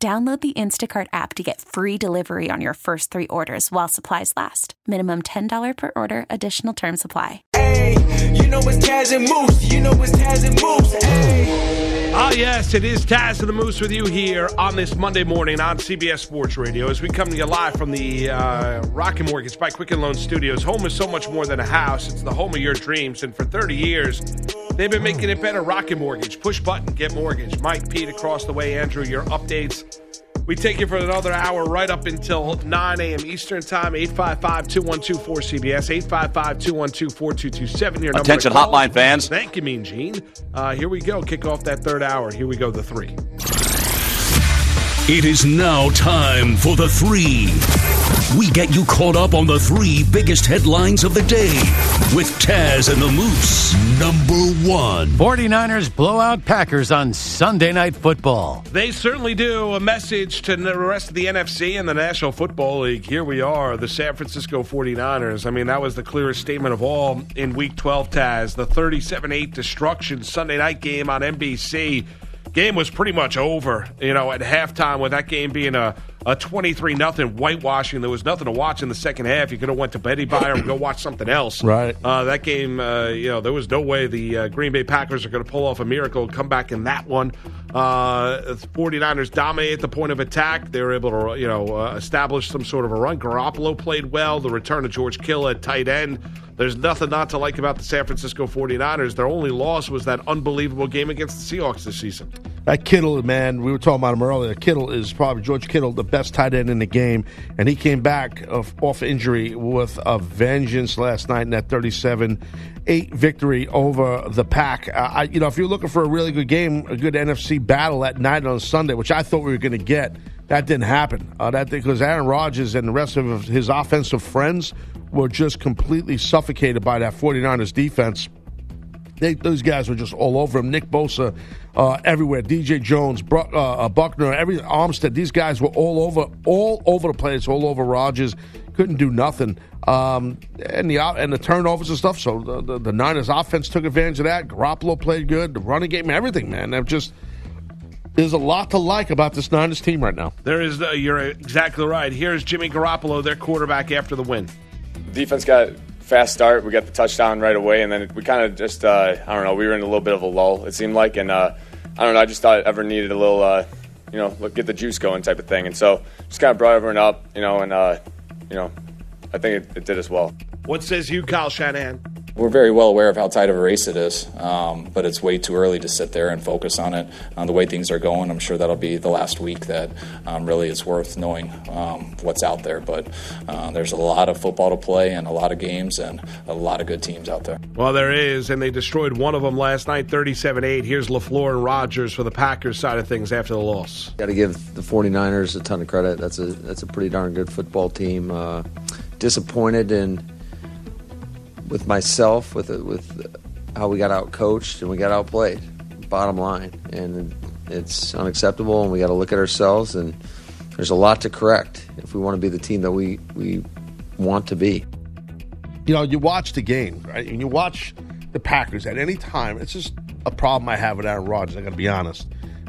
Download the Instacart app to get free delivery on your first three orders while supplies last. Minimum $10 per order, additional term supply. Hey, you know it's Taz and Moose. You know it's Taz and Moose. Hey. Ah, yes, it is Taz and the Moose with you here on this Monday morning on CBS Sports Radio as we come to you live from the uh, Rocket Mortgage by Quicken Loan Studios. Home is so much more than a house, it's the home of your dreams. And for 30 years, they've been making it better. Rocket Mortgage, push button, get mortgage. Mike, Pete, across the way, Andrew, your updates. We take you for another hour right up until 9 a.m. Eastern Time, 855 212 4CBS, 855 212 4227. Your Attention, hotline fans. Thank you, Mean Gene. Uh, here we go. Kick off that third hour. Here we go, the three. It is now time for the three. We get you caught up on the three biggest headlines of the day with Taz and the Moose. Number one. 49ers blow out Packers on Sunday Night Football. They certainly do. A message to the rest of the NFC and the National Football League. Here we are, the San Francisco 49ers. I mean, that was the clearest statement of all in Week 12, Taz. The 37 8 destruction Sunday night game on NBC. Game was pretty much over, you know, at halftime with that game being a, a 23 nothing whitewashing. There was nothing to watch in the second half. You could have went to Betty Buyer and go watch something else. Right. Uh, that game, uh, you know, there was no way the uh, Green Bay Packers are going to pull off a miracle and come back in that one. Uh, 49ers dominate at the point of attack. They were able to, you know, uh, establish some sort of a run. Garoppolo played well. The return of George Kittle at tight end. There's nothing not to like about the San Francisco 49ers. Their only loss was that unbelievable game against the Seahawks this season. That Kittle, man, we were talking about him earlier. Kittle is probably George Kittle, the best tight end in the game, and he came back off, off injury with a vengeance last night in that 37-8 victory over the Pack. Uh, I, you know, if you're looking for a really good game, a good NFC battle that night on Sunday, which I thought we were going to get, that didn't happen. Uh, that because Aaron Rodgers and the rest of his offensive friends were just completely suffocated by that 49ers defense. They, those guys were just all over him. Nick Bosa, uh, everywhere. DJ Jones, Bru- uh, uh, Buckner, Arik Armstead. These guys were all over, all over the place, all over Rodgers. Couldn't do nothing. Um, and the and the turnovers and stuff. So the, the, the Niners offense took advantage of that. Garoppolo played good. The running game, everything, man. They're just there's a lot to like about this Niners team right now. There is, uh, you're exactly right. Here's Jimmy Garoppolo, their quarterback after the win. Defense got fast start. We got the touchdown right away, and then we kind of just uh, I don't know. We were in a little bit of a lull. It seemed like, and uh, I don't know. I just thought ever needed a little, uh, you know, get the juice going type of thing, and so just kind of brought everyone up, you know, and uh, you know, I think it, it did as well. What says you, Kyle Shanahan? We're very well aware of how tight of a race it is, um, but it's way too early to sit there and focus on it. Uh, the way things are going, I'm sure that'll be the last week that um, really it's worth knowing um, what's out there. But uh, there's a lot of football to play and a lot of games and a lot of good teams out there. Well, there is, and they destroyed one of them last night, 37 8. Here's LaFleur and Rodgers for the Packers side of things after the loss. Got to give the 49ers a ton of credit. That's a that's a pretty darn good football team. Uh, disappointed in with myself with with how we got out coached and we got outplayed. Bottom line, and it's unacceptable. And we got to look at ourselves. And there's a lot to correct if we want to be the team that we we want to be. you know, you watch the game, right? And you watch the Packers at any time. It's just a problem I have with Aaron Rodgers. I got to be honest.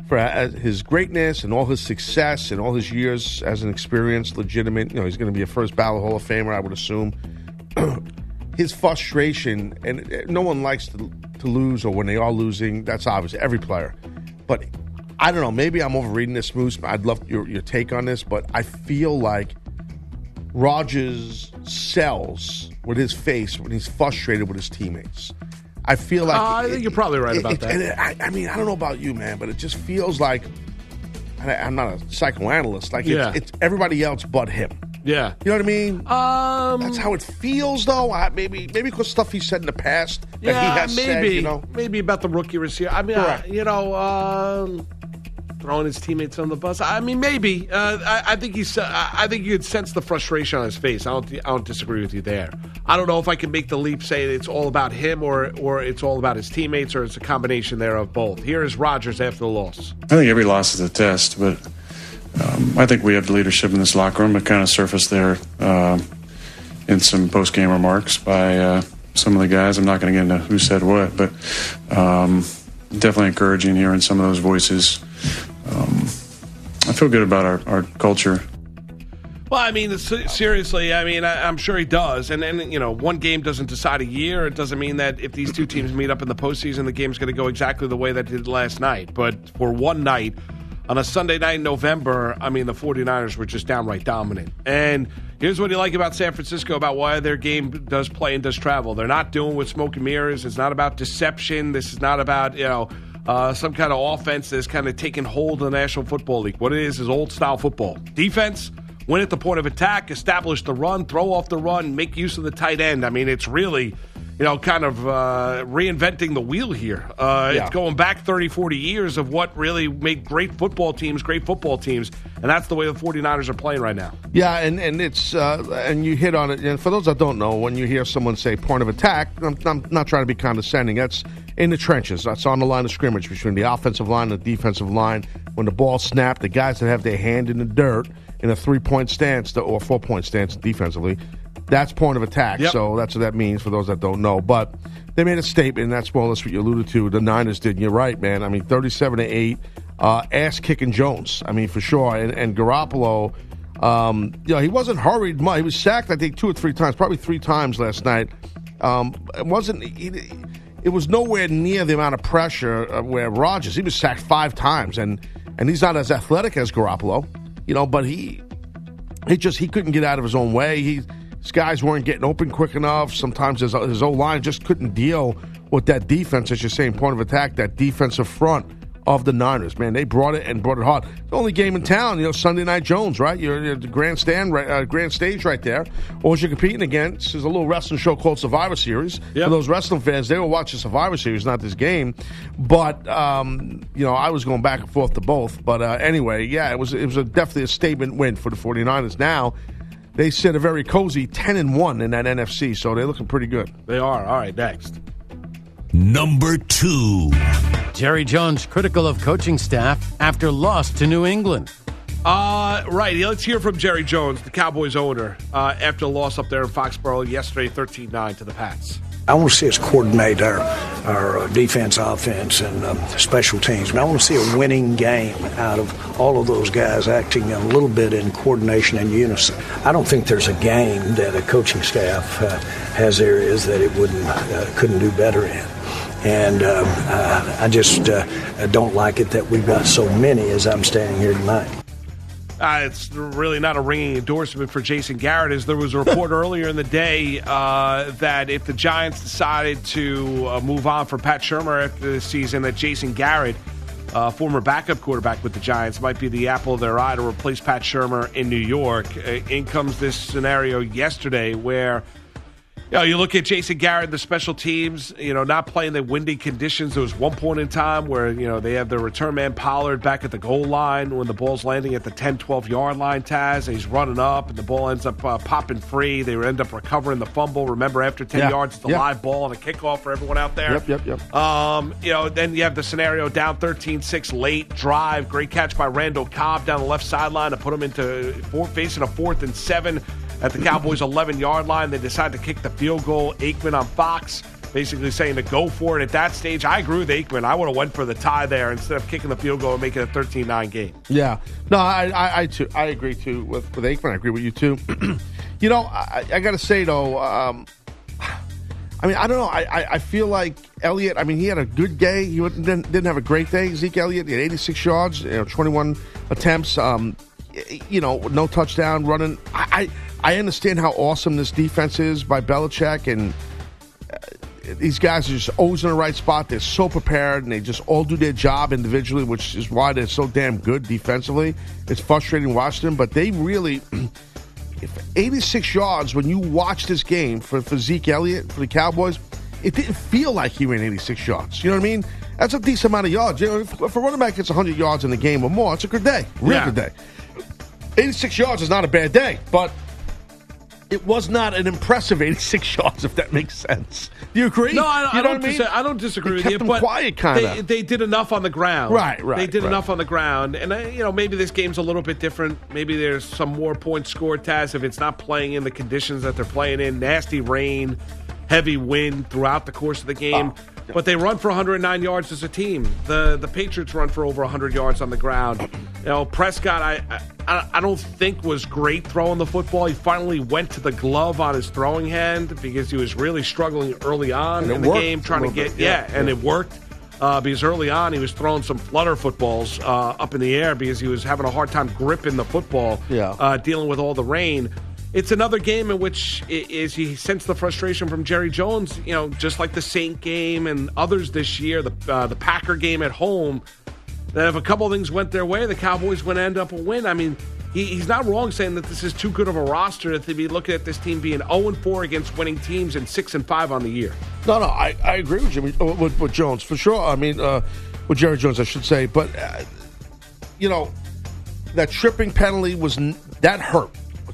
For uh, his greatness and all his success and all his years as an experienced, legitimate, you know, he's going to be a first ballot Hall of Famer, I would assume. his frustration, and uh, no one likes to, to lose or when they are losing. That's obvious, every player. But I don't know. Maybe I'm overreading this, Moose. I'd love your, your take on this, but I feel like Rodgers sells with his face when he's frustrated with his teammates. I feel like Uh, I think you're probably right about that. and it- I, I mean, I don't know about you, man, but it just feels like I, I'm not a psychoanalyst. Like Yeah. it's, it's everybody else but him. Yeah. You know what I mean? Um, That's how it feels, though. I, maybe maybe because stuff he said in the past that yeah, he has maybe, said. You know, maybe about the rookie receiver. I mean, I, you know, um, throwing his teammates on the bus. I mean, maybe. Uh, I, I, think he's. Uh, I think you could sense the frustration on his face. I don't. I don't disagree with you there. I don't know if I can make the leap, say it's all about him or or it's all about his teammates or it's a combination there of both. Here is Rodgers after the loss. I think every loss is a test, but um, I think we have the leadership in this locker room. It kind of surfaced there uh, in some post game remarks by uh, some of the guys. I'm not going to get into who said what, but um, definitely encouraging hearing some of those voices. Um, I feel good about our, our culture. Well, I mean, seriously, I mean, I, am sure he does. And then, you know, one game doesn't decide a year. It doesn't mean that if these two teams meet up in the postseason, the game's going to go exactly the way that it did last night. But for one night, on a Sunday night in November, I mean, the 49ers were just downright dominant. And here's what you like about San Francisco about why their game does play and does travel. They're not doing with smoke and mirrors. It's not about deception. This is not about, you know, uh, some kind of offense that's kind of taking hold of the National Football League. What it is is old style football. Defense, win at the point of attack, establish the run, throw off the run, make use of the tight end. I mean, it's really you know, kind of uh, reinventing the wheel here. Uh, yeah. It's going back 30, 40 years of what really made great football teams great football teams. And that's the way the 49ers are playing right now. Yeah, and, and it's, uh, and you hit on it. And for those that don't know, when you hear someone say point of attack, I'm, I'm not trying to be condescending. That's in the trenches. That's on the line of scrimmage between the offensive line and the defensive line. When the ball snapped, the guys that have their hand in the dirt in a three point stance or four point stance defensively that's point of attack. Yep. So that's what that means for those that don't know. But they made a statement, and that's more or less what you alluded to. The Niners did. And you're right, man. I mean, 37 to 8, uh, ass kicking Jones. I mean, for sure. And, and Garoppolo, um, you know, he wasn't hurried much. He was sacked, I think, two or three times, probably three times last night. Um, it wasn't. He, it was nowhere near the amount of pressure uh, where Rodgers. He was sacked five times, and and he's not as athletic as Garoppolo, you know. But he, he just he couldn't get out of his own way. He his guys weren't getting open quick enough. Sometimes his, his O line just couldn't deal with that defense, as you're saying, point of attack, that defensive front of the Niners. Man, they brought it and brought it hard. The only game in town, you know, Sunday Night Jones, right? You're, you're the grandstand, uh, grand stage right there. All you're competing against is a little wrestling show called Survivor Series. Yep. For those wrestling fans, they will watch the Survivor Series, not this game. But um, you know, I was going back and forth to both. But uh, anyway, yeah, it was it was a, definitely a statement win for the 49ers. Now they sit a very cozy 10 and 1 in that NFC, so they're looking pretty good. They are. All right, next. Number two. Jerry Jones critical of coaching staff after loss to New England. Uh, right. Let's hear from Jerry Jones, the Cowboys owner, uh, after a loss up there in Foxborough yesterday, 13 9 to the Pats. I want to see us coordinate our our uh, defense, offense, and um, special teams. I want to see a winning game out of all of those guys acting a little bit in coordination and unison. I don't think there's a game that a coaching staff uh, has areas that it wouldn't uh, couldn't do better in. And um, uh, I just uh, don't like it that we've got so many as I'm standing here tonight. Uh, it's really not a ringing endorsement for Jason Garrett, as there was a report earlier in the day uh, that if the Giants decided to uh, move on for Pat Shurmur after the season, that Jason Garrett, uh, former backup quarterback with the Giants, might be the apple of their eye to replace Pat Shurmur in New York. Uh, in comes this scenario yesterday where you, know, you look at Jason Garrett, the special teams, you know, not playing the windy conditions. There was one point in time where, you know, they have their return man Pollard back at the goal line when the ball's landing at the 10, 12 yard line, Taz, and he's running up, and the ball ends up uh, popping free. They end up recovering the fumble. Remember, after 10 yeah. yards, it's a live ball and a kickoff for everyone out there. Yep, yep, yep. Um, you know, then you have the scenario down 13 6 late drive. Great catch by Randall Cobb down the left sideline to put him into four, facing a fourth and seven at the Cowboys' 11 yard line. They decide to kick the field goal. Aikman on Fox basically saying to go for it at that stage. I agree with Aikman. I would have went for the tie there instead of kicking the field goal and making a 13-9 game. Yeah. No, I I, I, too, I agree too with, with Aikman. I agree with you too. you know, I, I got to say though, um, I mean, I don't know. I, I, feel like Elliott. I mean, he had a good day. He didn't, didn't have a great day. Zeke Elliott he had 86 yards, you know, 21 attempts. Um, you know, no touchdown running. I, I, I understand how awesome this defense is by Belichick, and uh, these guys are just always in the right spot. They're so prepared, and they just all do their job individually, which is why they're so damn good defensively. It's frustrating watching them, but they really. If 86 yards when you watch this game for, for Zeke Elliott for the Cowboys, it didn't feel like he ran 86 yards. You know what I mean? That's a decent amount of yards. You know, if, if a running back gets 100 yards in the game or more, it's a good day. Real Yeah. good day. 86 yards is not a bad day, but it was not an impressive 86 yards, if that makes sense. Do you agree? No, I, you I don't. I mean? dis- I don't disagree They with kept you. them but quiet, kinda. They, they did enough on the ground. Right, right, They did right. enough on the ground, and uh, you know maybe this game's a little bit different. Maybe there's some more points scored. Taz, if it's not playing in the conditions that they're playing in, nasty rain, heavy wind throughout the course of the game. Oh, But they run for 109 yards as a team. The the Patriots run for over 100 yards on the ground. You know, Prescott, I, I I don't think was great throwing the football. He finally went to the glove on his throwing hand because he was really struggling early on in the game, trying to get bit, yeah, yeah, and yeah. it worked. Uh, because early on he was throwing some flutter footballs uh, up in the air because he was having a hard time gripping the football, Yeah. uh, dealing with all the rain. It's another game in which is he sensed the frustration from Jerry Jones. You know, just like the Saint game and others this year, the uh, the Packer game at home. That if a couple of things went their way, the Cowboys would end up a win. I mean, he, he's not wrong saying that this is too good of a roster to be looking at this team being 0 4 against winning teams and 6 and 5 on the year. No, no, I, I agree with Jimmy with, with Jones for sure. I mean, uh, with Jerry Jones, I should say. But uh, you know, that tripping penalty was that hurt.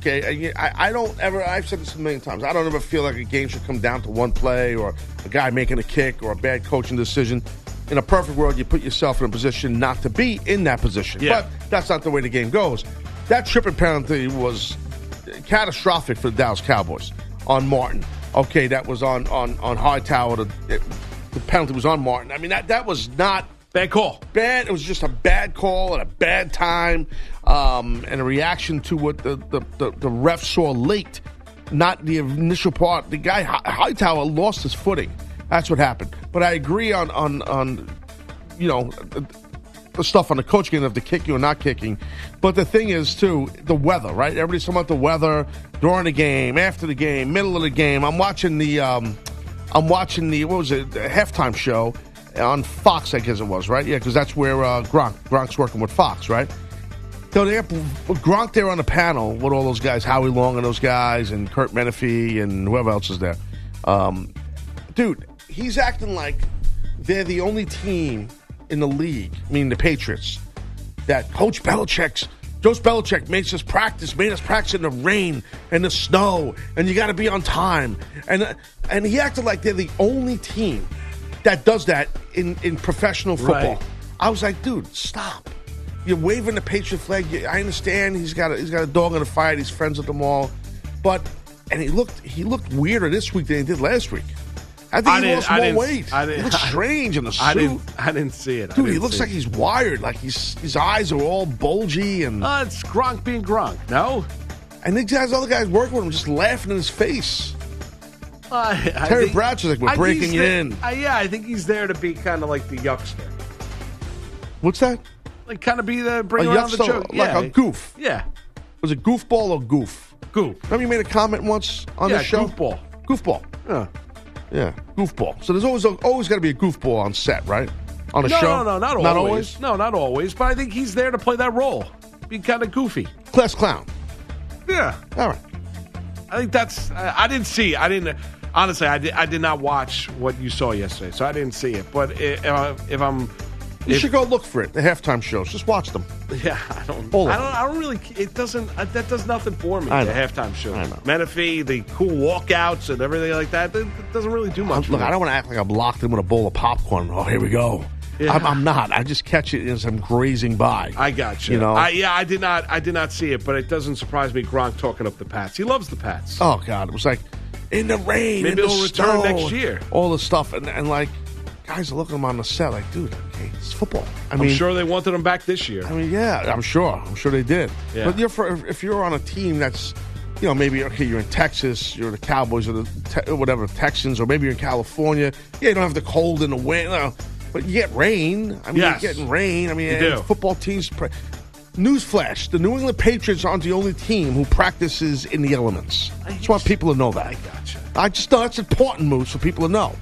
Okay, I, I don't ever. I've said this a million times. I don't ever feel like a game should come down to one play or a guy making a kick or a bad coaching decision. In a perfect world, you put yourself in a position not to be in that position. Yeah. But that's not the way the game goes. That tripping penalty was catastrophic for the Dallas Cowboys on Martin. Okay, that was on on on Hightower. The, the penalty was on Martin. I mean that that was not Bad call. bad. It was just a bad call at a bad time, um, and a reaction to what the the, the, the ref saw late, not the initial part. The guy Hightower lost his footing. That's what happened. But I agree on on on you know the stuff on the coach game of the kicking or not kicking. But the thing is too the weather, right? Everybody's talking about the weather during the game, after the game, middle of the game. I'm watching the um, I'm watching the what was it the halftime show on Fox, I guess it was, right? Yeah, because that's where uh, Gronk Gronk's working with Fox, right? So they have Gronk there on the panel with all those guys, Howie Long and those guys, and Kurt Menefee and whoever else is there. Um, dude, he's acting like they're the only team in the league, meaning the Patriots, that Coach Belichick's Coach Belichick makes us practice, made us practice in the rain and the snow, and you got to be on time. And and he acted like they're the only team that does that in in professional football. Right. I was like, dude, stop. You're waving the Patriot flag. I understand he's got a, he's got a dog in the fight. He's friends with them all, but and he looked he looked weirder this week than he did last week. I think I he lost more weight. I he looks strange in the suit. I didn't. I didn't see it. I Dude, he looks like it. he's wired. Like he's his eyes are all bulgy and Uh, it's Gronk being Gronk. No, and these guys, other guys working with him, just laughing in his face. I Terry think- Bradshaw's like, "We're I breaking there- in." Uh, yeah, I think he's there to be kind of like the yuckster, What's that? Like kind of be the bring a around the joke. like yeah. a goof. Yeah, Was it goofball or goof? goof. Remember you made a comment once on yeah, the show? goofball. Goofball. Yeah. Yeah, goofball. So there's always always got to be a goofball on set, right? On a no, show. no, no, not, not always. No, not always. But I think he's there to play that role, be kind of goofy. Class clown. Yeah, All right. I think that's. I, I didn't see. I didn't. Honestly, I did. I did not watch what you saw yesterday, so I didn't see it. But i- if, I, if I'm, You if- should go look for it. The halftime shows. Just watch them. Yeah, I don't. All I don't. I don't really. It doesn't. uh, That does nothing for me. I The halftime show, I know. Menefee, the cool walkouts and everything like that. That that doesn't really do much. for Look, me. I don't want to act like I'm locked in with a bowl of popcorn. Oh, here we go. Yeah. I'm, I'm not. I just catch it as I'm grazing by. I got you. You know? I, yeah, I did not. I did not see it, but it doesn't surprise me. Gronk talking up the Pats. He loves the Pats. Oh God, it was like in the rain. Maybe in the he'll return next year. All the stuff, and, and like guys are looking at him on the set, like, dude, okay, it's football. I I'm sure they wanted him back this year. I mean, yeah, I'm sure. I'm sure they did. Yeah. But you're for, if you're on a team that's, you know, maybe okay, you're in Texas, you're the Cowboys or the te- whatever Texans, or maybe you're in California. Yeah, you don't have the cold and the wind, no, but you get rain. I mean, Yes. you're getting rain. I mean, You do. football teams. Pre- Newsflash: The New England Patriots aren't the only team who practices in the elements. I just want people to know that. I gotcha. I just know that's important moves for people to know.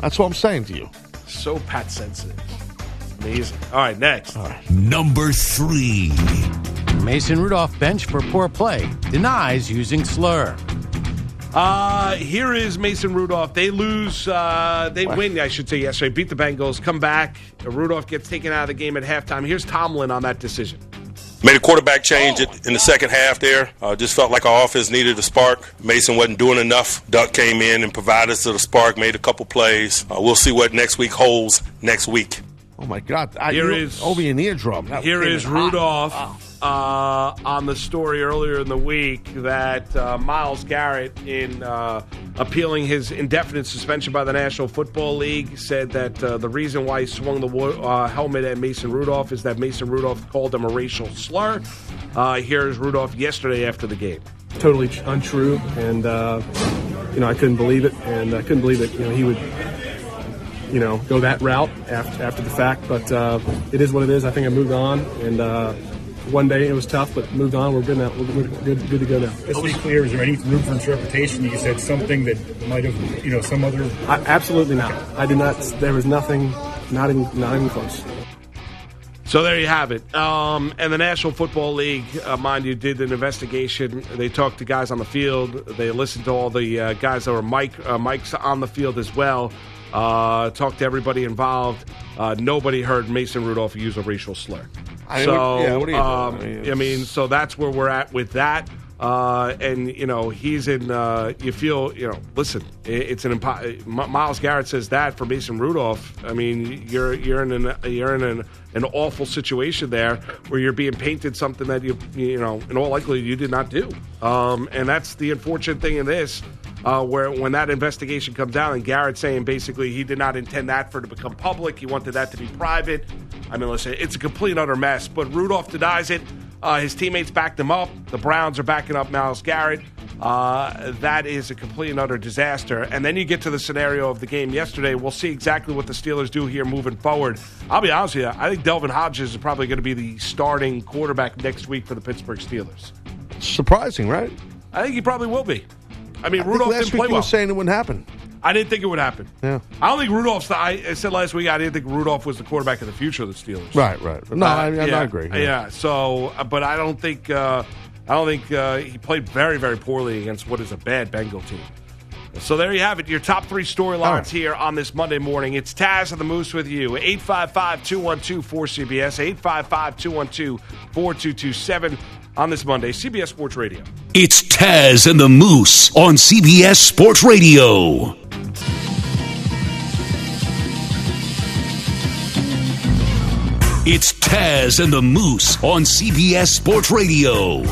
That's what I'm saying to you. So Pat sensitive. Amazing. All right, next. All right. Number three. Mason Rudolph bench for poor play. Denies using slur. Uh, here is Mason Rudolph. They lose, uh, they win, I should say, yesterday. Beat the Bengals, come back. Rudolph gets taken out of the game at halftime. Here's Tomlin on that decision. Made a quarterback change in the second half there. Uh, just felt like our offense needed a spark. Mason wasn't doing enough. Duck came in and provided us the spark, made a couple plays. Uh, we'll see what next week holds next week. Oh my God! I, Here you- is- over an eardrum. That Here came is in hot. Uh, on the story earlier in the week that uh, Myles Garrett, in uh, appealing his indefinite suspension by the National Football League, said that uh, the reason why he swung the uh, helmet at Mason Rudolph is that Mason Rudolph called him a racial slur. Uh, here's Rudolph yesterday after the game. totally untrue, and you know I couldn't believe it, and I couldn't believe that you know he would, you know, go that route after after the fact. But uh, it is what it is. I think I moved on, and uh, one day it was tough, but moved on. We're good now. We're good, good, good to go now. Let's be clear, is there any room for interpretation? You said something that might have, you know, some other. I, absolutely not. I did not. There was nothing. Not even. Not even close. So there you have it. Um, and the National Football League, uh, mind you, did an investigation. They talked to guys on the field. They listened to all the uh, guys that were mic uh, mics on the field as well. Uh, talked to everybody involved. Uh, nobody heard Mason Rudolph use a racial slur. I mean, so what- yeah, what do you do? um, I mean, I mean, so that's where we're at with that. Uh, and you know he's in. Uh, you feel you know. Listen, it's an impo- M- Myles Garrett says that for Mason Rudolph. I mean, you're you're in an you're in an, an awful situation there where you're being painted something that you you know in all likelihood you did not do. Um, and that's the unfortunate thing in this. Uh, where when that investigation comes out and Garrett saying basically he did not intend that for it to become public, he wanted that to be private. I mean, listen, it's a complete utter mess. But Rudolph denies it. Uh, his teammates backed him up. The Browns are backing up Myles Garrett. Uh, that is a complete and utter disaster. And then you get to the scenario of the game yesterday. We'll see exactly what the Steelers do here moving forward. I'll be honest with you. I think Devlin Hodges is probably going to be the starting quarterback next week for the Pittsburgh Steelers. Surprising, right? I think he probably will be. I mean, I Rudolph didn't play well. were saying it wouldn't happen. I didn't think it would happen. Yeah. I don't think Rudolph's. The, I, I said last week I didn't think Rudolph was the quarterback of the future of the Steelers. Right, right. No, Uh, I, I, yeah, I agree. Yeah. So, uh, but I don't think uh, I don't think uh, he played very very poorly against what is a bad Bengal team. So there you have it. Your top three storylines here on this Monday morning. It's Taz and the Moose with you. 855-212-4CBS. 855-212-4227 on this Monday. CBS Sports Radio. It's Taz and the Moose on CBS Sports Radio. It's Taz and the Moose on CBS Sports Radio.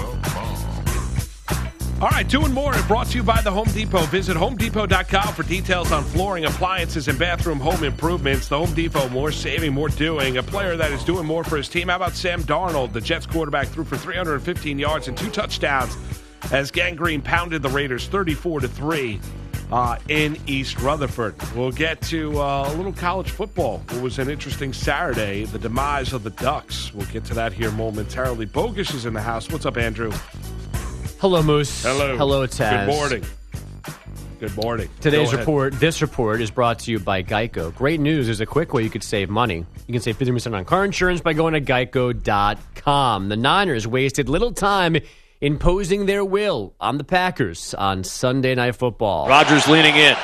All right, two and more and brought to you by the Home Depot. Visit homedepot.com for details on flooring, appliances, and bathroom home improvements. The Home Depot, more saving, more doing. A player that is doing more for his team. How about Sam Darnold? The Jets quarterback threw for 315 yards and two touchdowns as Gang Green pounded the Raiders 34 to 3 uh, in East Rutherford. We'll get to uh, a little college football. It was an interesting Saturday, the demise of the Ducks. We'll get to that here momentarily. Bogus is in the house. What's up, Andrew? Hello, Moose. Hello. Hello, Taz. Good morning. Good morning. Today's report, this report is brought to you by Geico. Great news. There's a quick way you could save money. You can save 50% on car insurance by going to geico.com. The Niners wasted little time imposing their will on the Packers on Sunday Night Football. Rodgers leaning in.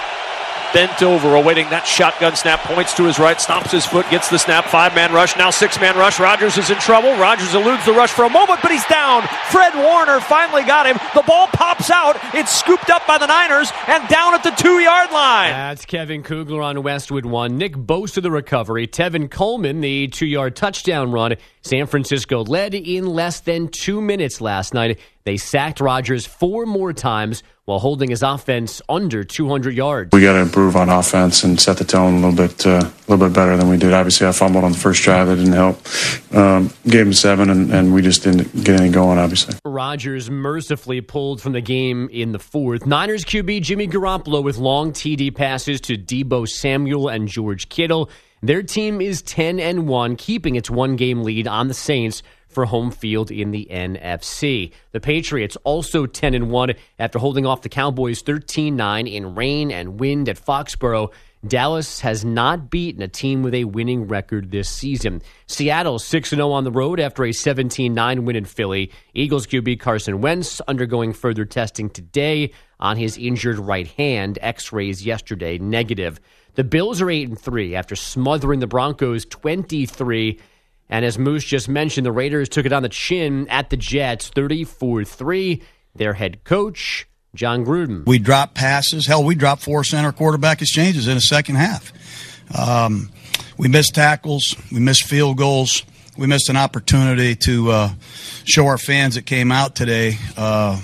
Bent over, awaiting that shotgun snap, points to his right, stomps his foot, gets the snap, five man rush, now six man rush. Rodgers is in trouble. Rodgers eludes the rush for a moment, but he's down. Fred Warner finally got him. The ball pops out. It's scooped up by the Niners and down at the two yard line. That's Kevin Kugler on Westwood one. Nick Bosa the recovery. Tevin Coleman the two yard touchdown run. San Francisco led in less than two minutes last night. They sacked Rodgers four more times while holding his offense under 200 yards. We got to improve on offense and set the tone a little bit, uh, a little bit better than we did. Obviously, I fumbled on the first drive; that didn't help. Um, gave him seven, and, and we just didn't get anything going. Obviously. Rodgers mercifully pulled from the game in the fourth. Niners QB Jimmy Garoppolo with long TD passes to Deebo Samuel and George Kittle. Their team is 10 and 1, keeping its one game lead on the Saints for home field in the NFC. The Patriots also 10 and 1 after holding off the Cowboys 13-9 in rain and wind at Foxborough. Dallas has not beaten a team with a winning record this season. Seattle 6 0 on the road after a 17 9 win in Philly. Eagles QB Carson Wentz undergoing further testing today on his injured right hand. X rays yesterday negative. The Bills are 8 and 3 after smothering the Broncos 23. And as Moose just mentioned, the Raiders took it on the chin at the Jets 34 3. Their head coach, Jon Gruden. We dropped passes. Hell, we dropped four center quarterback exchanges in the second half. Um, we missed tackles. We missed field goals. We missed an opportunity to uh, show our fans that came out today uh,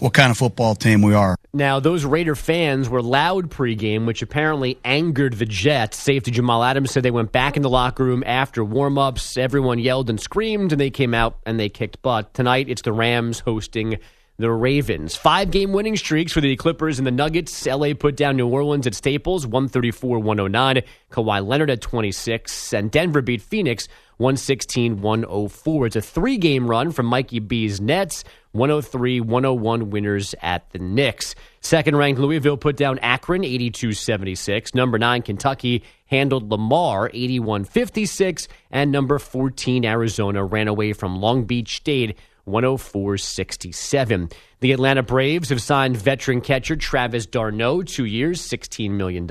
what kind of football team we are. Now, those Raider fans were loud pregame, which apparently angered the Jets. Safety Jamal Adams said they went back in the locker room after warmups. Everyone yelled and screamed, and they came out and they kicked butt. Tonight, it's the Rams hosting the Ravens. Five game winning streaks for the Clippers and the Nuggets. LA put down New Orleans at Staples 134 109. Kawhi Leonard at 26. And Denver beat Phoenix 116 104. It's a three game run from Mikey B's Nets. 103 101 winners at the Knicks. Second ranked Louisville put down Akron 82 76. Number 9 Kentucky handled Lamar 81 56. And number 14 Arizona ran away from Long Beach State 104 67. The Atlanta Braves have signed veteran catcher Travis d'Arnaud, two years, $16 million.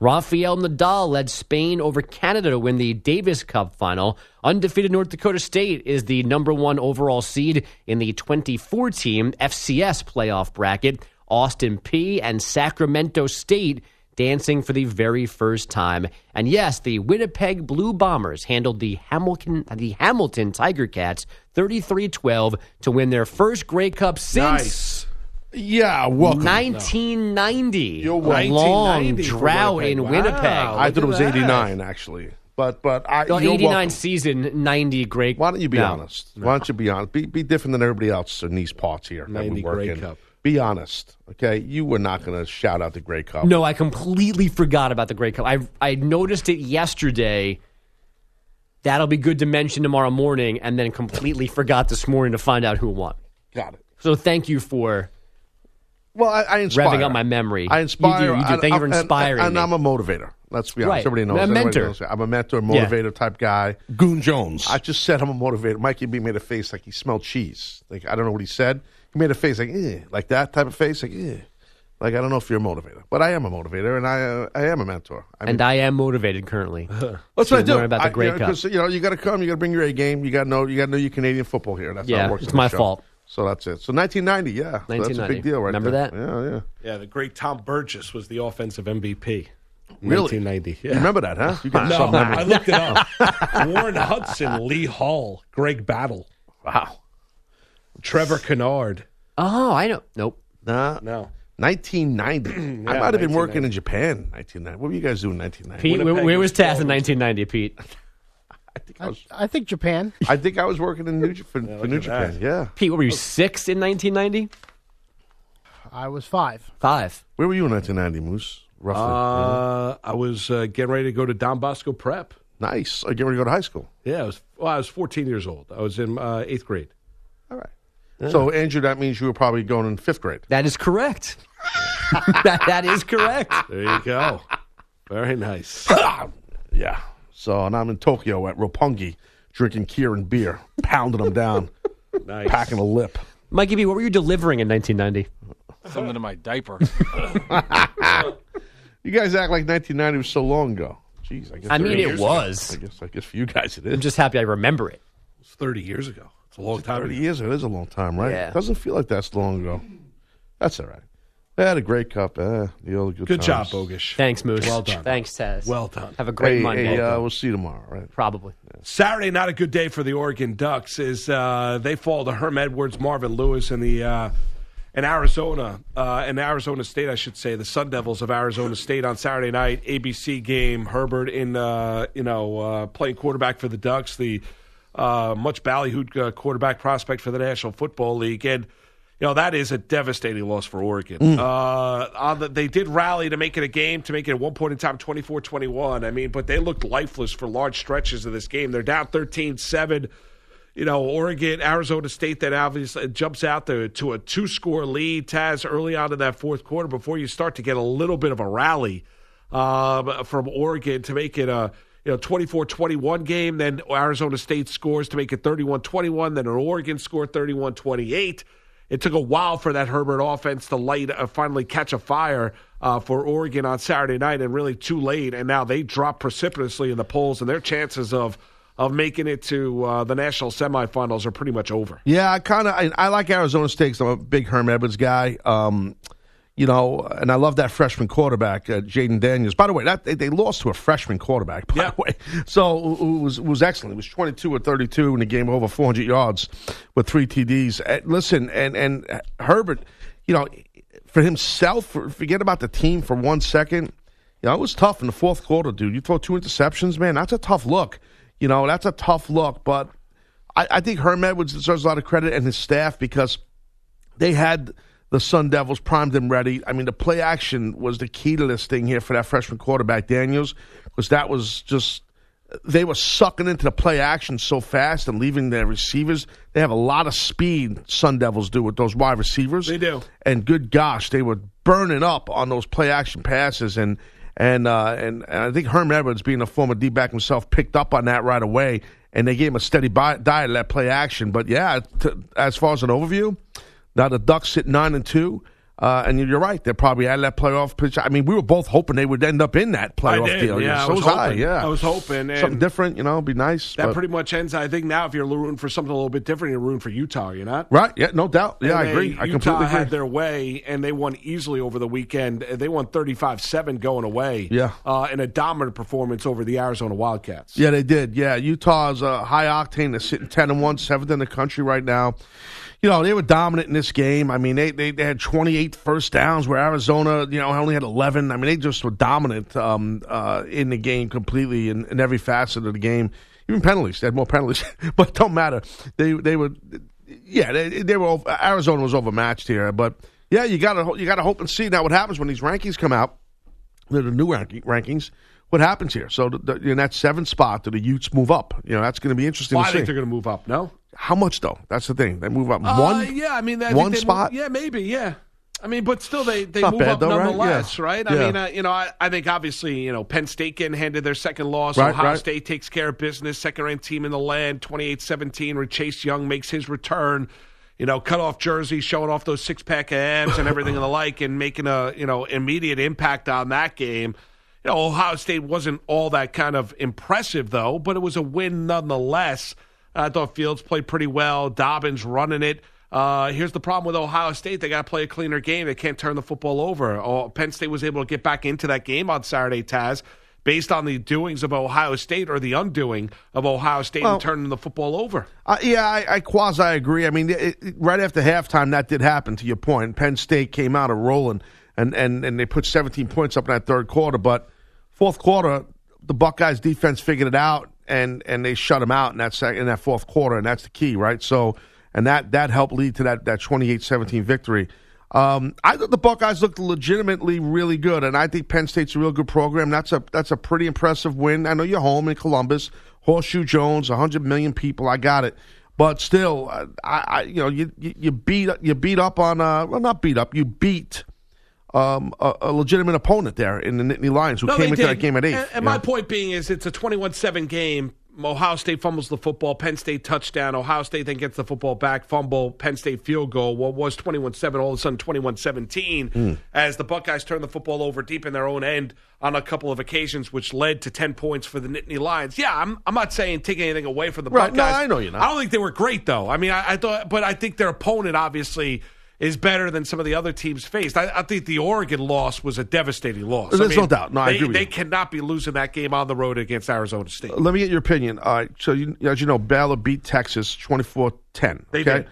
Rafael Nadal led Spain over Canada to win the Davis Cup final. Undefeated North Dakota State is the number one overall seed in the 2014 FCS playoff bracket. Austin Peay and Sacramento State dancing for the very first time. And yes, the Winnipeg Blue Bombers handled the Hamilton the Hamilton Tiger Cats 33-12 to win their first Grey Cup since Nice. Yeah, welcome. 1990. You're a welcome. long 1990 drought Winnipeg. in Wow. Winnipeg. I thought it was that. 89, actually. But but I, The you're 89 welcome. season, 90 Grey Why don't you be No. honest? Why don't you be honest? Be, be different than everybody else in these parts here. that we 90 work Grey in. Cup. Be honest, okay? You were not going to shout out the Grey Cup. No, I completely forgot about the Grey Cup. I I noticed it yesterday. That'll be good to mention tomorrow morning, and then completely forgot this morning to find out who won. Got it. So thank you for Well, I, I inspire. revving up my memory. I inspire. You do. You do. and- Thank you for and- inspiring And, me. I'm a motivator. Let's be honest. Right. Everybody knows. A everybody mentor. knows. I'm a mentor, Yeah. motivator type guy. Goon Jones. I just said I'm a motivator. Mikey B made a face like he smelled cheese. Like I don't know what he said. He made a face like eh, like that type of face, like eh. Like I don't know if you're a motivator, but I am a motivator, and I uh, I am a mentor. I and I am motivated currently. That's what I do. learn about the I- Grey you know, Cup. 'cause, you know, you got to come. You got to bring your A game. You got to know. You got to know your Canadian football here. That's how Yeah, it works. it's my fault. So that's it. So 1990, yeah. So that's a 1990. big deal, right? Remember there. that? Yeah, yeah. Yeah, the great Tom Burgess was the offensive MVP. Really? 1990. You remember that, huh? You no. I looked it up. Warren Hudson, Lee Hall, Greg Battle. Wow. Trevor Kennard. Oh, I know. Nope. Nah. No. 1990. I might have been working in Japan. 1990. What were you guys doing in 1990? Pete, where, Winnipeg where was was Taz in 1990, Pete? I think I was. I think Japan. I think I was working in New, for, for look New at Japan. that. Yeah. Pete, what were you, six in 1990? I was five. Five. Where were you in 1990, Moose? Roughly. Uh, I was uh, getting ready to go to Don Bosco Prep. nice. I get ready to go to high school. Yeah, I was. Well, I was 14 years old. I was in uh, eighth grade. All right. So Andrew, that means you were probably going in fifth grade. That is correct. that, that is correct. There you go. Very nice. Yeah. So and I'm in Tokyo at Roppongi, drinking Kirin beer, pounding them down, Nice. packing a lip. Mikey B, what were you delivering in 1990? Something in my diaper. You guys act like 1990 was so long ago. Jeez, I guess. I mean, it was. ago. I guess. I guess for you guys it is. I'm just happy I remember it. It's 30 years ago. It's a long time. 30 ago. years. It is a long time, right? Yeah. Doesn't feel like that's long ago. That's all right. They had a great cup. Eh, the old good. Good job, times. Bogish. Thanks, Moose. Well done. Thanks, Taz. Well done. Have a great Hey, Monday. hey uh, we'll see you tomorrow, right? Probably. Saturday, not a good day for the Oregon Ducks. Is uh, they fall to Herm Edwards, Marvin Lewis, and the uh, in Arizona, uh, in Arizona State, I should say, the Sun Devils of Arizona State on Saturday night ABC game. Herbert in uh, you know uh, playing quarterback for the Ducks, the uh, much ballyhooed uh, quarterback prospect for the National Football League, and you know that is a devastating loss for Oregon. Uh, on the, they did rally to make it a game, to make it at one point in time 24-21. I mean, but they looked lifeless for large stretches of this game. They're down 13-7 you know, Oregon, Arizona State that obviously jumps out there to a two score lead, Taz, early on in that fourth quarter before you start to get a little bit of a rally. um, from Oregon to make it a you know 24-21 game. Then Arizona State scores to make it 31-21. Then an Oregon scored 31-28. It took a while for that Herbert offense to light uh, finally catch a fire uh, for Oregon on Saturday night, and really too late. And now they drop precipitously in the polls, and their chances of of making it to uh, the national semifinals are pretty much over. Yeah, I kind of I, I like Arizona State. I'm a big Herm Edwards guy. Um, you know, and I love that freshman quarterback, uh, Jayden Daniels. By the way, that they, they lost to a freshman quarterback. By the way, so it was it was excellent. It was 22 or 32 in the game, over 400 yards with three TDs. Uh, listen, and and Herbert, you know, for himself, for, forget about the team for one second. You know, it was tough in the fourth quarter, dude. You throw two interceptions, man. That's a tough look. You know, that's a tough look. But I, I think Herm Edwards deserves a lot of credit and his staff because they had the Sun Devils primed and ready. I mean, the play action was the key to this thing here for that freshman quarterback Daniels, because that was just they were sucking into the play action so fast and leaving their receivers. They have a lot of speed. Sun Devils do with those wide receivers. They do. And good gosh, they were burning up on those play action passes and. And, uh, and and I think Herm Edwards, being a former D back himself, picked up on that right away, and they gave him a steady diet of that play action. But yeah, t- as far as an overview, now the Ducks sit nine and two, uh, and you're right. They're probably out of that playoff pitch. I mean, we were both hoping they would end up in that playoff I did, deal. yeah, so I was was I. hoping. Yeah, I was hoping, and something different. You know, it'd be nice. That but- pretty much ends. I think now, if you're rooting for something a little bit different, you're rooting for Utah. You're not. right? Yeah, no doubt. Yeah, And I they- agree. I completely agree. had their way, and they won easily over the weekend. They won 35-7 going away. Yeah. uh, in a dominant performance over the Arizona Wildcats. Yeah, they did. Yeah, Utah's uh, high octane. They're sitting ten and one, seventh in the country right now. You know, they were dominant in this game. I mean, they, they, they had 28 first downs, where Arizona, you know, only had 11. I mean, they just were dominant um, uh, in the game completely in, in every facet of the game. Even penalties, they had more penalties, but don't matter. They they were, yeah, they, they were. Over, Arizona was overmatched here, but yeah, you got to you got to hope and see now what happens when these rankings come out. They're the new ranking, rankings. What happens here? So the, the, in that seventh spot, do the Utes move up? You know, that's going to be interesting Well, I think they're going to move up. No, How much though? That's the thing. They move up Uh, one. yeah, I mean, I one spot. Move, yeah, maybe. Yeah, I mean, but still, they they Not move bad, up though, right? nonetheless, Yeah. right? I Yeah. mean, uh, you know, I, I think obviously, you know, Penn State getting handed their second loss. Right, Ohio right. State takes care of business. Second ranked team in the land, 28-17, where Chase Young makes his return. You know, cut off jersey, showing off those six pack abs and everything and the like, and making a you know immediate impact on that game. You know, Ohio State wasn't all that kind of impressive though, but it was a win nonetheless. I thought Fields played pretty well. Dobbins running it. Uh, here's the problem with Ohio State: they got to play a cleaner game. They can't turn the football over. Oh, Penn State was able to get back into that game on Saturday, Taz, based on the doings of Ohio State or the undoing of Ohio State Well- and turning the football over. Uh, yeah, I, I quasi agree. I mean, it, it- right after halftime, that did happen. To your point, Penn State came out of rolling, and, and and they put 17 points up in that third quarter. But fourth quarter, the Buckeyes defense figured it out, and and they shut them out in that sec- in that fourth quarter, and that's the key, right? So, and that that helped lead to that that 28-17 victory. Um, I thought the Buckeyes looked legitimately really good, and I think Penn State's a real good program. That's a that's a pretty impressive win. I know you're home in Columbus, Horseshoe Jones, 100 million people. I got it, but still, uh, I, I you know you, you you beat you beat up on uh well not beat up you beat um a, a legitimate opponent there in the Nittany Lions who No, came into did. that game at eight. And, and my know? point being is it's a 21-7 game. Ohio State fumbles the football, Penn State touchdown. Ohio State then gets the football back, fumble, Penn State field goal. What was 21-7 all of a sudden 21-17 Hmm. as the Buckeyes turn the football over deep in their own end on a couple of occasions, which led to 10 points for the Nittany Lions. Yeah, I'm, I'm not saying take anything away from the Right. No, Buckeyes. I know you're not. I don't think they were great, though. I mean, I, I thought, but I think their opponent obviously is better than some of the other teams faced. I, I think the Oregon loss was a devastating loss. There's I mean, no doubt. No, I they, agree with they you. cannot be losing that game on the road against Arizona State. Let me get your opinion. All right. So, you, as you know, Baylor beat Texas 24 10. They Okay. did.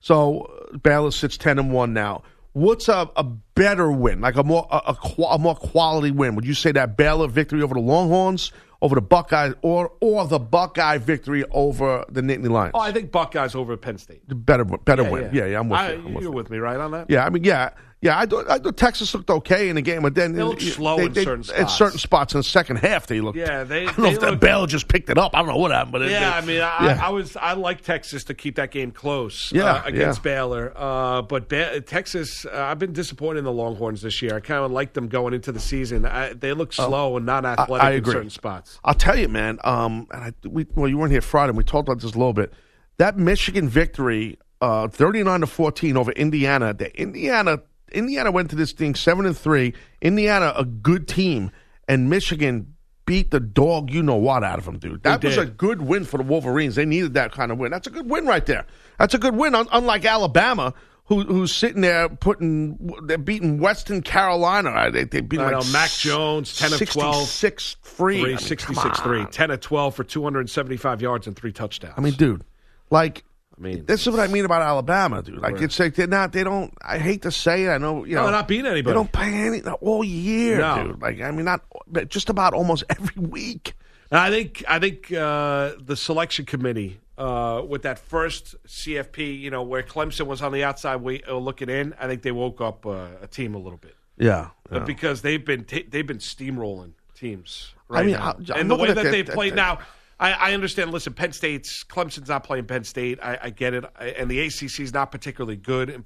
So, Baylor sits 10 and 1 now. What's a, a better win, like a more a, a, a more quality win? Would you say that Baylor victory over the Longhorns, over the Buckeyes, or or the Buckeye victory over the Nittany Lions? Oh, I think Buckeyes over Penn State. The better better Yeah, win. Yeah, yeah, I'm with I- you. I'm with you're with me, right, on that? Yeah, I mean, yeah, Yeah, I thought, I thought Texas looked okay in the game, but then They looked slow in certain At spots. certain spots in the second half, they looked. Yeah, they- I don't they know if looked- Baylor just picked it up. I don't know what happened, but it, yeah, they- I mean, I, yeah. I was I like Texas to keep that game close. Yeah, uh, against yeah. Baylor, uh, but ba- Texas, uh, I've been disappointed in the Longhorns this year. I kind of liked them going into the season. I, they look Oh, slow and not athletic I, I in agree. certain spots. I'll tell you, man. Um, and I, we, well, you weren't here Friday. and We talked about this a little bit. That Michigan victory, uh, thirty-nine to fourteen over Indiana. The Indiana, Indiana went to this thing seven and three. Indiana, a good team, and Michigan beat the dog. You know what out of them, dude. That They was did. a good win for the Wolverines. They needed that kind of win. That's a good win right there. That's a good win. Unlike Alabama. Who, who's sitting there putting? They're beating Western Carolina. right? They, they beat I like know Mac Jones, ten of twelve, 66 free. I mean, 66 come three, 10 of twelve for two hundred and seventy five yards and three touchdowns. I mean, dude, like, mean, this is what I mean about Alabama, dude. Like, it's like they're not. They don't. I hate to say it. I know. You No, know, they're not beating anybody. They don't pay any all year, No. dude. Like, I mean, not but just about almost every week. And I think I think uh, the selection committee uh, with that first CFP, you know, where Clemson was on the outside uh, looking in, I think they woke up uh, a team a little bit. Yeah, yeah. because they've been ta they've been steamrolling teams. I Right mean, now. I- and the way that that- they that- play that- now. I, I understand. Listen, Penn State's Clemson's not playing Penn State. I, I get it, I, and the ACC is not particularly good and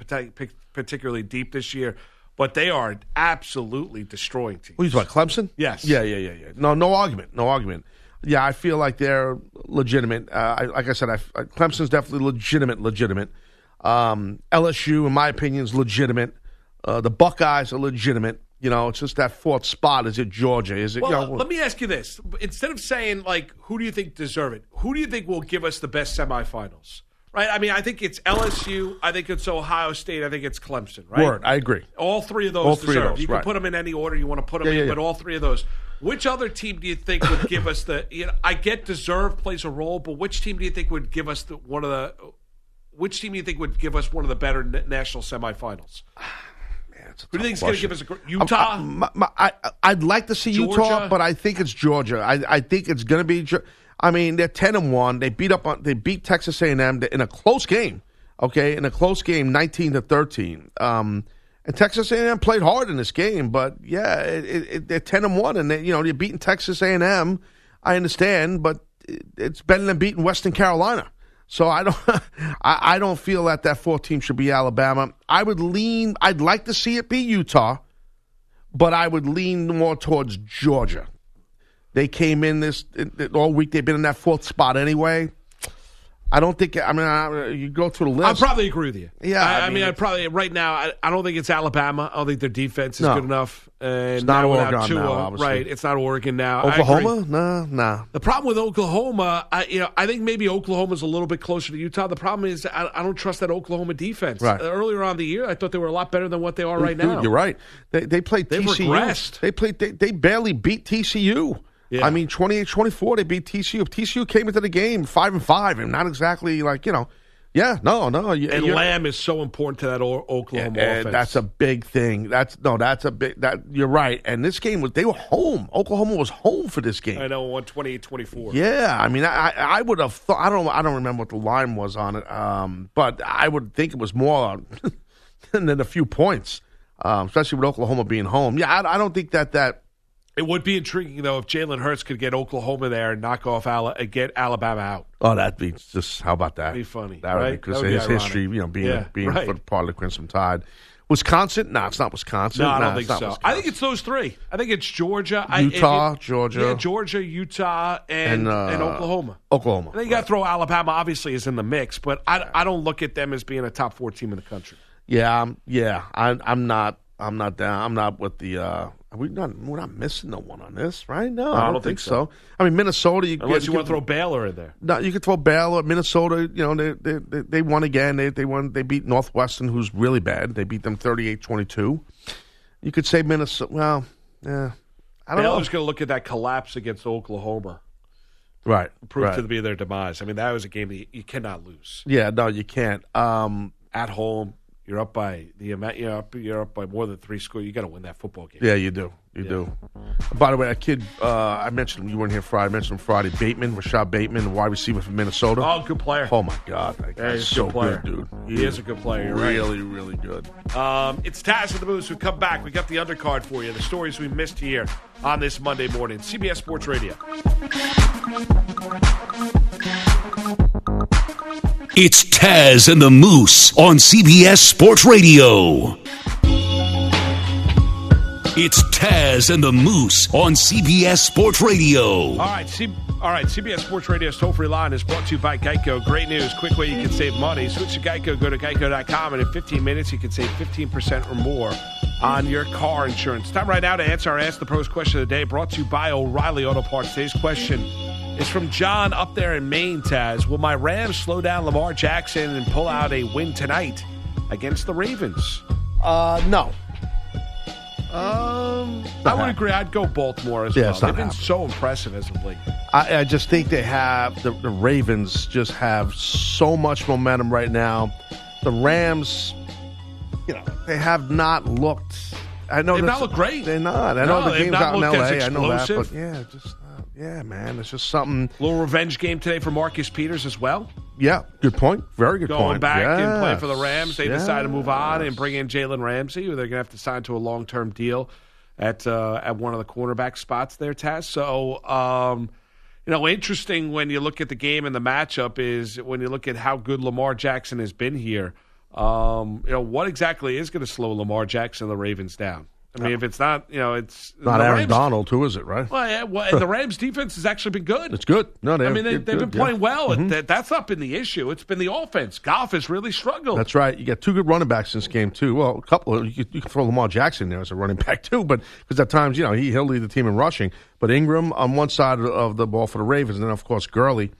particularly deep this year. But they are absolutely destroying teams. What you talking about, Clemson? Yes. Yeah, yeah, yeah, yeah. No, no argument. No argument. Yeah, I feel like they're legitimate. Uh, I, like I said, I, I, Clemson's definitely legitimate. Legitimate. Um, LSU, in my opinion, is legitimate. Uh, the Buckeyes are legitimate. You know, it's just that fourth spot. Is it Georgia? Is it? Well, you uh, know, let me ask you this: instead of saying like, who do you think deserve it? Who do you think will give us the best semifinals? Right? I mean, I think it's LSU. I think it's Ohio State. I think it's Clemson. Right? Word. I agree. All three of those All three of those, you can put them in any order you want to put them Yeah, in, yeah, but yeah. all three of those. Which other team do you think would give us the? You know, I get deserve plays a role, but which team do you think would give us the one of the? Which team do you think would give us one of the better n- national semifinals? Who do you think is going to give us a Utah? I'm- my- my- I, I'd like to see Utah, Georgia? but I think it's Georgia. I, I think it's going to be. I mean, they're ten and one. They beat up on. They beat Texas A and M in a close game. Okay, in a close game, nineteen to thirteen. Um, and Texas A and M played hard in this game, but yeah, it, it, they're ten and one, and they, you know they're beating Texas A and M. I understand, but it, it's better than beating Western Carolina. So I don't, I, I don't feel that that fourth team should be Alabama. I would lean. I'd like to see it be Utah, but I would lean more towards Georgia. They came in this all week. They've been in that fourth spot anyway. I don't think. I mean, I, you go through the list. I probably agree with you. Yeah, I, I mean, I probably right now. I, I don't think it's Alabama. I don't think their defense is No. good enough. And It's not Oregon Tua, now, obviously. right? It's not Oregon now. Oklahoma? Nah, nah. The problem with Oklahoma, I, you know, I think maybe Oklahoma's a little bit closer to Utah. The problem is I, I don't trust that Oklahoma defense. Right. Earlier on the year, I thought they were a lot better than what they are right Dude, now. You're right. They they played TCU. regressed. They played. They, they barely beat TCU. Yeah. I mean, 28-24, They beat TCU. TCU came into the game five and five, and not exactly like you know. Yeah, no, no. you- And Lamb is so important to that Oklahoma and offense. that's a big thing. That's no, that's a big. That you're right. And this game was they were home. Oklahoma was home for this game. I know, 128-24. Yeah, I mean, I I would have thought. I don't I don't remember what the line was on it. Um, but I would think it was more than a few points, um, especially with Oklahoma being home. Yeah, I, I don't think that that. It would be intriguing though if Jalen Hurts could get Oklahoma there and knock off Ala- uh, get Alabama out. Oh, that'd be just how about that? That'd be funny, That would right? be because That would of be his ironic. history, you know, being Yeah, being right. for part of the Crimson Tide. Wisconsin? No, it's not Wisconsin. No, I don't Nah, think so. Wisconsin. I think it's those three. I think it's Georgia, Utah, if it- Georgia. yeah, Georgia, Utah, and And, uh, and Oklahoma. Oklahoma. And then you got to throw Alabama. Obviously, is in the mix, but I, I don't look at them as being a top four team in the country. Yeah, I'm, yeah. I, I'm not. I'm not down. I'm not with the. Uh, we not. We're not missing the one on this, right? No, I don't, think, so. I mean, Minnesota. You, Unless you, you want to throw Baylor in there. No, you could throw Baylor, Minnesota. You know, they they, they, they won again. They they won. They beat Northwestern, who's really bad. They beat them 38-22. You could say Minnesota. Well, yeah. I don't Baylor's going to look at that collapse against Oklahoma. Right. proved right. to be their demise. I mean, that was a game that you, you cannot lose Yeah. No, you can't. Um, at home. You're up by the amount. You're up. You're up by more than three score. You got to win that football game. Yeah, you do. You do. By the way, that kid, uh, I mentioned him. You weren't here Friday. I mentioned him Friday. Bateman, Rashad Bateman, the wide receiver from Minnesota. Oh, good player. Oh, my God. That Yeah, he's a so good player. good, dude. He is a good player. You're right. really, really good. Um, it's Taz and the Moose. who come back. We got the undercard for you. The stories we missed here on this Monday morning. CBS Sports Radio. It's Taz and the Moose on CBS Sports Radio. It's Taz and the Moose on CBS Sports Radio. All right, C- all right. CBS Sports Radio's toll free line is brought to you by Geico. Great news, quick way you can save money. Switch to Geico. Go to geico.com, and in 15 minutes you can save 15% or more on your car insurance. Time right now to answer our Ask the Pros question of the day. Brought to you by O'Reilly Auto Parts. Today's question is from John up there in Maine. Taz, will my Rams slow down Lamar Jackson and pull out a win tonight against the Ravens? Uh, no. Um, I would agree. I'd go Baltimore as Yeah, well. They've been happening. so impressive as of late. I, I just think they have the, the Ravens just have so much momentum right now. The Rams, you know, they have not looked. I know they've not looked great. They're not. I No, know the game's not out in L.A. I know that, but yeah, just yeah, man, it's just something. A Little revenge game today for Marcus Peters as well. Yeah, good point. Very good Going point. Going back and playing for the Rams, they decide to move on and bring in Jalen Ramsey, who they're going to have to sign to a long term deal at uh, at one of the cornerback spots there, Taz. So, um, you know, interesting when you look at the game and the matchup is when you look at how good Lamar Jackson has been here. Um, you know, what exactly is going to slow Lamar Jackson and the Ravens down? I mean, if it's not, you know, it's Not Aaron Rams- Donald, who is it? Right? Well, yeah, well, the Rams defense has actually been good. It's good. No, they I mean, they, they've been good, yeah. playing well. Mhm. That, that's not been the issue. It's been the offense. Goff has really struggled. That's right. You got two good running backs in this game too. Well, a couple. You could, you could throw Lamar Jackson there as a running back too, but because at times you know he he'll lead the team in rushing. But Ingram on one side of the ball for the Ravens, and then of course Gurley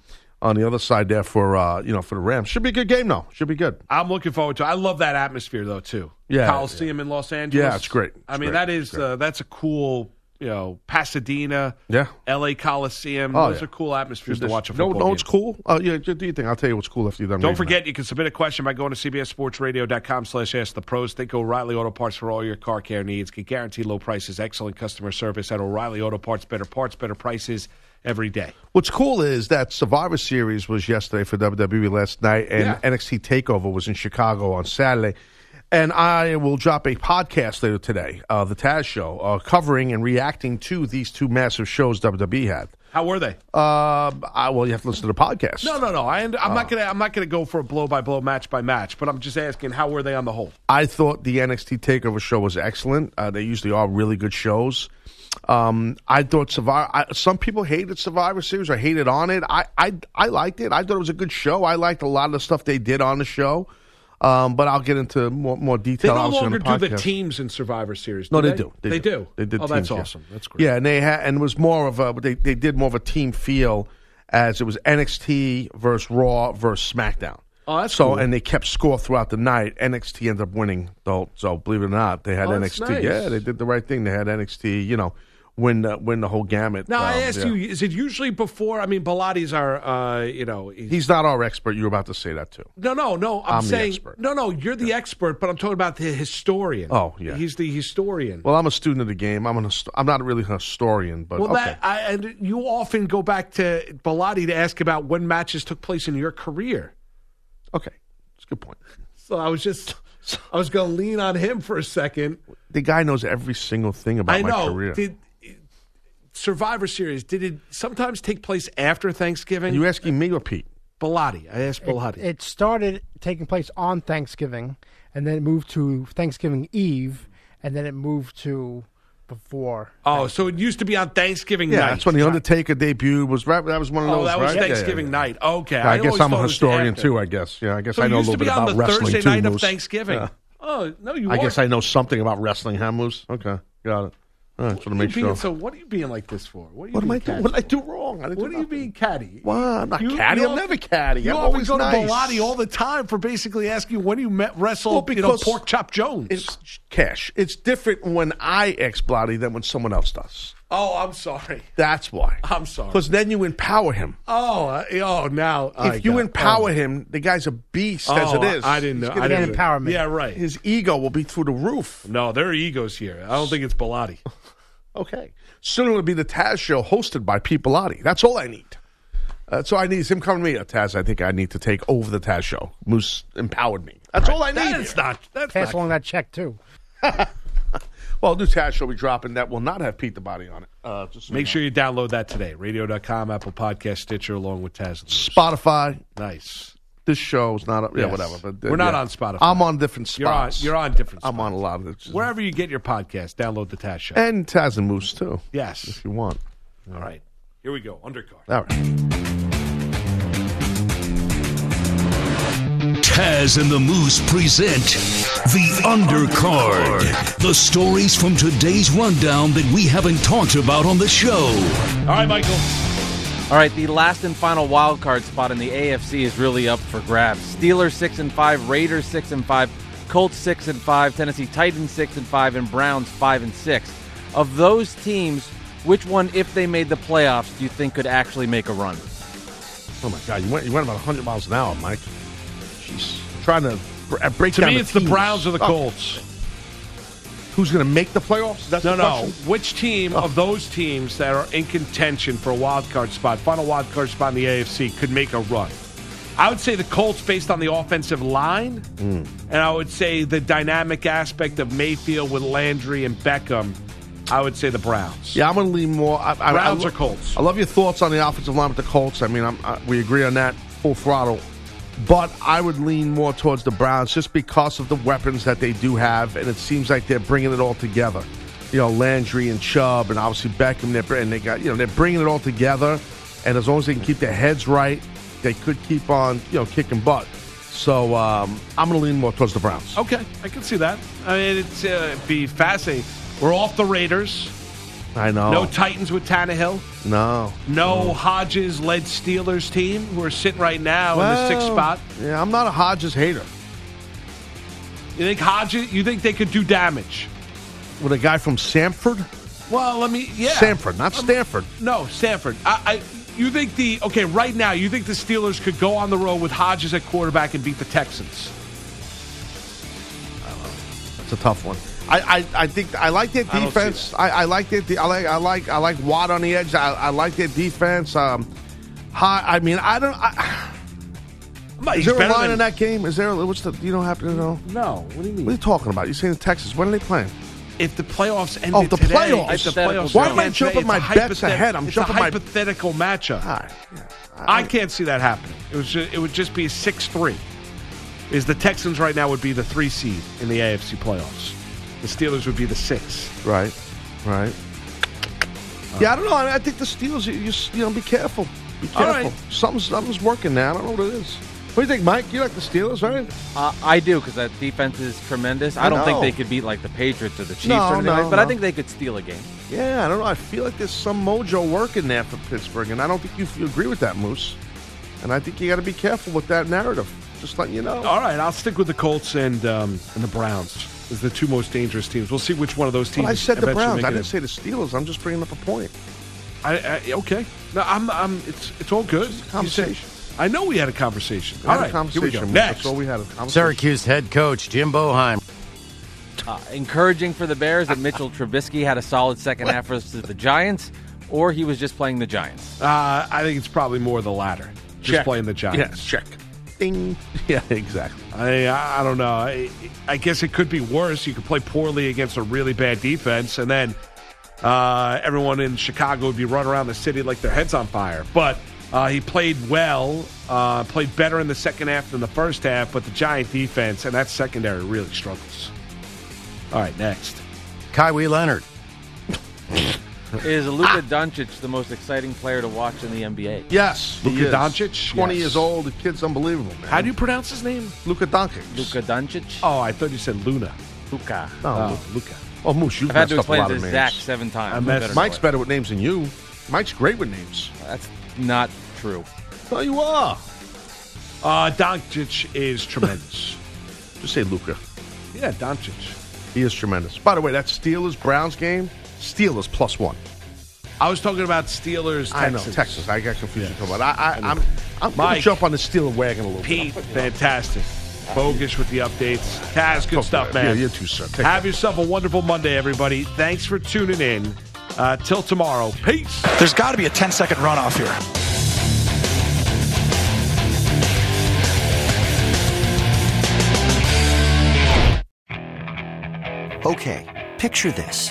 on the other side there for uh, you know for the Rams. Should be a good game though. Should be good. I'm looking forward to. it. I love that atmosphere though too. Yeah, Coliseum in Los Angeles. Yeah, it's great. I mean, great. that is uh, that's a cool. You know, Pasadena, Yeah. L.A. Coliseum. Oh, Those yeah. are cool atmospheres to watch a no, football no, game. it's cool. Uh, yeah, do your thing. I'll tell you what's cool after you're done. Don't forget, you can submit a question by going to cbssportsradio.com slash ask the pros. Think O'Reilly Auto Parts for all your car care needs. Get guaranteed low prices, excellent customer service at O'Reilly Auto Parts. Better parts, better prices every day. What's cool is that Survivor Series was yesterday for WWE last night, and Yeah. NXT Takeover was in Chicago on Saturday. And I will drop a podcast later today, uh, the Taz Show, uh, covering and reacting to these two massive shows WWE had. How were they? Uh, I, well, you have to listen to the podcast. No, no, no. I, I'm Uh. not gonna. I'm not gonna go for a blow by blow, match by match. But I'm just asking, how were they on the whole? I thought the NXT Takeover show was excellent. Uh, they usually are really good shows. Um, I thought Survivor. I, some people hated Survivor Series or hated on it. I, I I liked it. I thought it was a good show. I liked a lot of the stuff they did on the show. Um, but I'll get into more more They detail. no longer the do the teams in Survivor Series. No, do they do. They, do. They did. Oh, teams, that's yeah. awesome. That's great. Yeah, and they had, and it was more of a. They they did more of a team feel, as it was NXT versus Raw versus SmackDown. Oh, that's so, cool. and they kept score throughout the night. NXT ended up winning, though. So, believe it or not, they had Oh, NXT. nice. Yeah, they did the right thing. They had NXT. You know, win the win the whole gamut. Now I Um, asked yeah. you: Is it usually before? I mean, Bilotti's our. Uh, you know, he's, He's not our expert. You were about to say that too. no, no, no. I'm, I'm the saying expert. no, no. You're the expert, but I'm talking about the historian. Oh, yeah. he's the historian. Well, I'm a student of the game. I'm an. I'm not really a historian, but Well, okay. that I, and you often go back to Bilotti to ask about when matches took place in your career. Okay, it's a good point. So I was just, I was going to lean on him for a second. The guy knows every single thing about I my career. Did Survivor Series did it sometimes take place after Thanksgiving? Are you asking me or Pete? Bilotti. I asked Bilotti. It started taking place on Thanksgiving, and then it moved to Thanksgiving Eve, and then it moved to before. oh, so it used to be on Thanksgiving Yeah, night. that's when the Undertaker debuted. Was right, that was one of Oh, those. that was right? Yeah, yeah, Thanksgiving yeah. night. Okay, Yeah, I, guess I'm a historian too. I guess. Yeah, I guess So I know a used little to be bit on about the wrestling Thursday too. night of Thanksgiving. Yeah. Oh no, you. I are. guess I know something about wrestling, huh, Moose? Okay, got it. Right, just want to make sure. So what are you being like this for? What, are you What am I being doing? catty? What did I do wrong? I didn't What do are you being catty? Well, I'm not You- catty. you I'm never catty. You I'm always always go nice. to Bilotti all the time for basically asking when you met wrestle, Well, you know, because Pork Chop Jones. It's cash. It's different when I ex Bilotti than when someone else does. Oh, I'm sorry. That's why. I'm sorry. Because then you empower him. Oh, uh, oh, now I if you got- empower oh. him, the guy's a beast as Oh, it is. I didn't know. He's I didn't get empowerment. Yeah, right. His ego will be through the roof. No, there are egos here. I don't think it's Bilotti. Okay. Soon it'll be the Taz show hosted by Pete Bilotti. That's all I need. That's all I need is him coming to me. Uh, Taz, I think I need to take over the Taz show. Moose empowered me. That's all I need. That's not. That's Pass not. along that check too. Well, new Taz show be dropping that will not have Pete the Body on it. Uh, just so Make you sure you download that today. Radio.com, Apple Podcast, Stitcher, along with Taz. know. Spotify. Nice. This show is not. Yeah, Yes. whatever. But uh, We're not yeah. on Spotify. I'm on different You're on. spots. You're on different. Spots. I'm on a lot of it. Wherever you get your podcast, download the Taz Show. And Taz and Moose too. Yes. if you want. All right. Here we go. Undercard. All right. Taz and the Moose present The Undercard. The stories from today's rundown that we haven't talked about on the show. All right, Michael. All right, the last and final wild card spot in the AFC is really up for grabs. Steelers six and five, Raiders six and five, Colts six and five, Tennessee Titans six and five, and Browns five and six. Of those teams, which one, if they made the playoffs, do you think could actually make a run? Oh my God, you went you went about 100 miles an hour, Mike. Jeez, trying to uh, break To down me, the it's the. Browns or the Oh, Colts. Who's going to make the playoffs? That's no, the no. Which team of those teams that are in contention for a wild card spot, final wild card spot in the AFC, could make a run? I would say the Colts based on the offensive line, Mm. and I would say the dynamic aspect of Mayfield with Landry and Beckham. I would say the Browns. Yeah, I'm going to lean more. I, I, Browns I, or Colts? I love your thoughts on the offensive line with the Colts. I mean, I'm, I, we agree on that full throttle. But I would lean more towards the Browns just because of the weapons that they do have, and it seems like they're bringing it all together. You know, Landry and Chubb, and obviously Beckham. They're, and they got you know they're bringing it all together, and as long as they can keep their heads right, they could keep on you know kicking butt. So um, I'm going to lean more towards the Browns. Okay, I can see that. I mean, it's uh, be fascinating. We're off the Raiders. I know. No Titans with Tannehill. no. No Hodges led Steelers team who are sitting right now in the sixth Well, spot. Yeah, I'm not a Hodges hater. You think Hodges? You think they could do damage? With a guy from Samford? Well, let me. Yeah, Samford, not Stanford. No, Stanford. I, I. You think the okay right now? You think the Steelers could go on the road with Hodges at quarterback and beat the Texans? It's a tough one. I, I, I think I like their I don't see defense. I, I like their de- I like I like I like Watt on the edge. I, I like their defense. Um, high, I mean I don't. I, But is there a better line than- in that game? Is there? What's the? You don't happen to know? No. What do you mean? What are you talking about? You're saying Texas? When are they playing? If the playoffs ended Oh, the today, playoffs. the playoffs Why am I ended jumping today, my it's bets hypothet- ahead? I'm it's jumping a my- hypothetical matchup. I can't see that happening. It was. Just, it would just be a six-three. Is the Texans right now would be the three seed in the AFC playoffs. The Steelers would be the six. Right, right. yeah, I don't know. I, I think the Steelers. You, you, you know, be careful. Be All careful. Something's something's working now. I don't know what it is. What do you think, Mike? You like the Steelers, right? Uh, I do because that defense is tremendous. I, I don't think they could beat like the Patriots or the Chiefs No, or anything, no, like, but I think they could steal a game. Yeah, I don't know. I feel like there's some mojo working there for Pittsburgh, and I don't think you, you agree with that, Moose. And I think you got to be careful with that narrative. Just letting you know. All right, I'll stick with the Colts and um, and the Browns as the two most dangerous teams. We'll see which one of those teams. But I said the Browns. I didn't say the Steelers. I'm just bringing up a point. I, I, okay. No, I'm, I'm. It's it's all good. conversation. I know we had a conversation. We all had a right, here we go. Next. That's all we had. A conversation. Syracuse head coach Jim Boeheim. Uh, encouraging for the Bears that Mitchell Trubisky had a solid second half versus the Giants, or he was just playing the Giants. Uh, I think it's probably more the latter. Just Check. playing the Giants. Yeah, check. Ding. Yeah, exactly. I I don't know. I, I guess it could be worse. You could play poorly against a really bad defense, and then uh, everyone in Chicago would be running around the city like their heads on fire. But uh, he played well, uh, played better in the second half than the first half. But the Giant defense and that secondary really struggles. All right, next. Kawhi Leonard. Is Luka Doncic the most exciting player to watch in the NBA? Yes. he Luka is. Doncic? 20 Yes. years old. The kid's unbelievable, man. How do you pronounce his name? Luka Doncic. Luka Doncic? Oh, I thought you said Luna. Luka. No, Oh, Luka. Oh, Moose, you've I've had messed to up a explain lot it of names. Zach seven times. I messed- better know Mike's it. better with names than you. Mike's great with names. That's not true. No, you are. Uh, Doncic is tremendous. Just say Luka. yeah, Doncic. He is tremendous. By the way, that Steelers Browns game, Steelers plus one. I was talking about Steelers. I know Texas. I got confused. with But I, I, I'm I'm gonna jump on the Steeler wagon a little Pete, bit. fantastic. Bogus with the updates. Taz, good stuff, man. Yeah, you too, sir. Take Have yourself a wonderful Monday, everybody. Thanks for tuning in. Uh, till tomorrow. Peace. There's got to be a 10 second runoff here. Okay, picture this.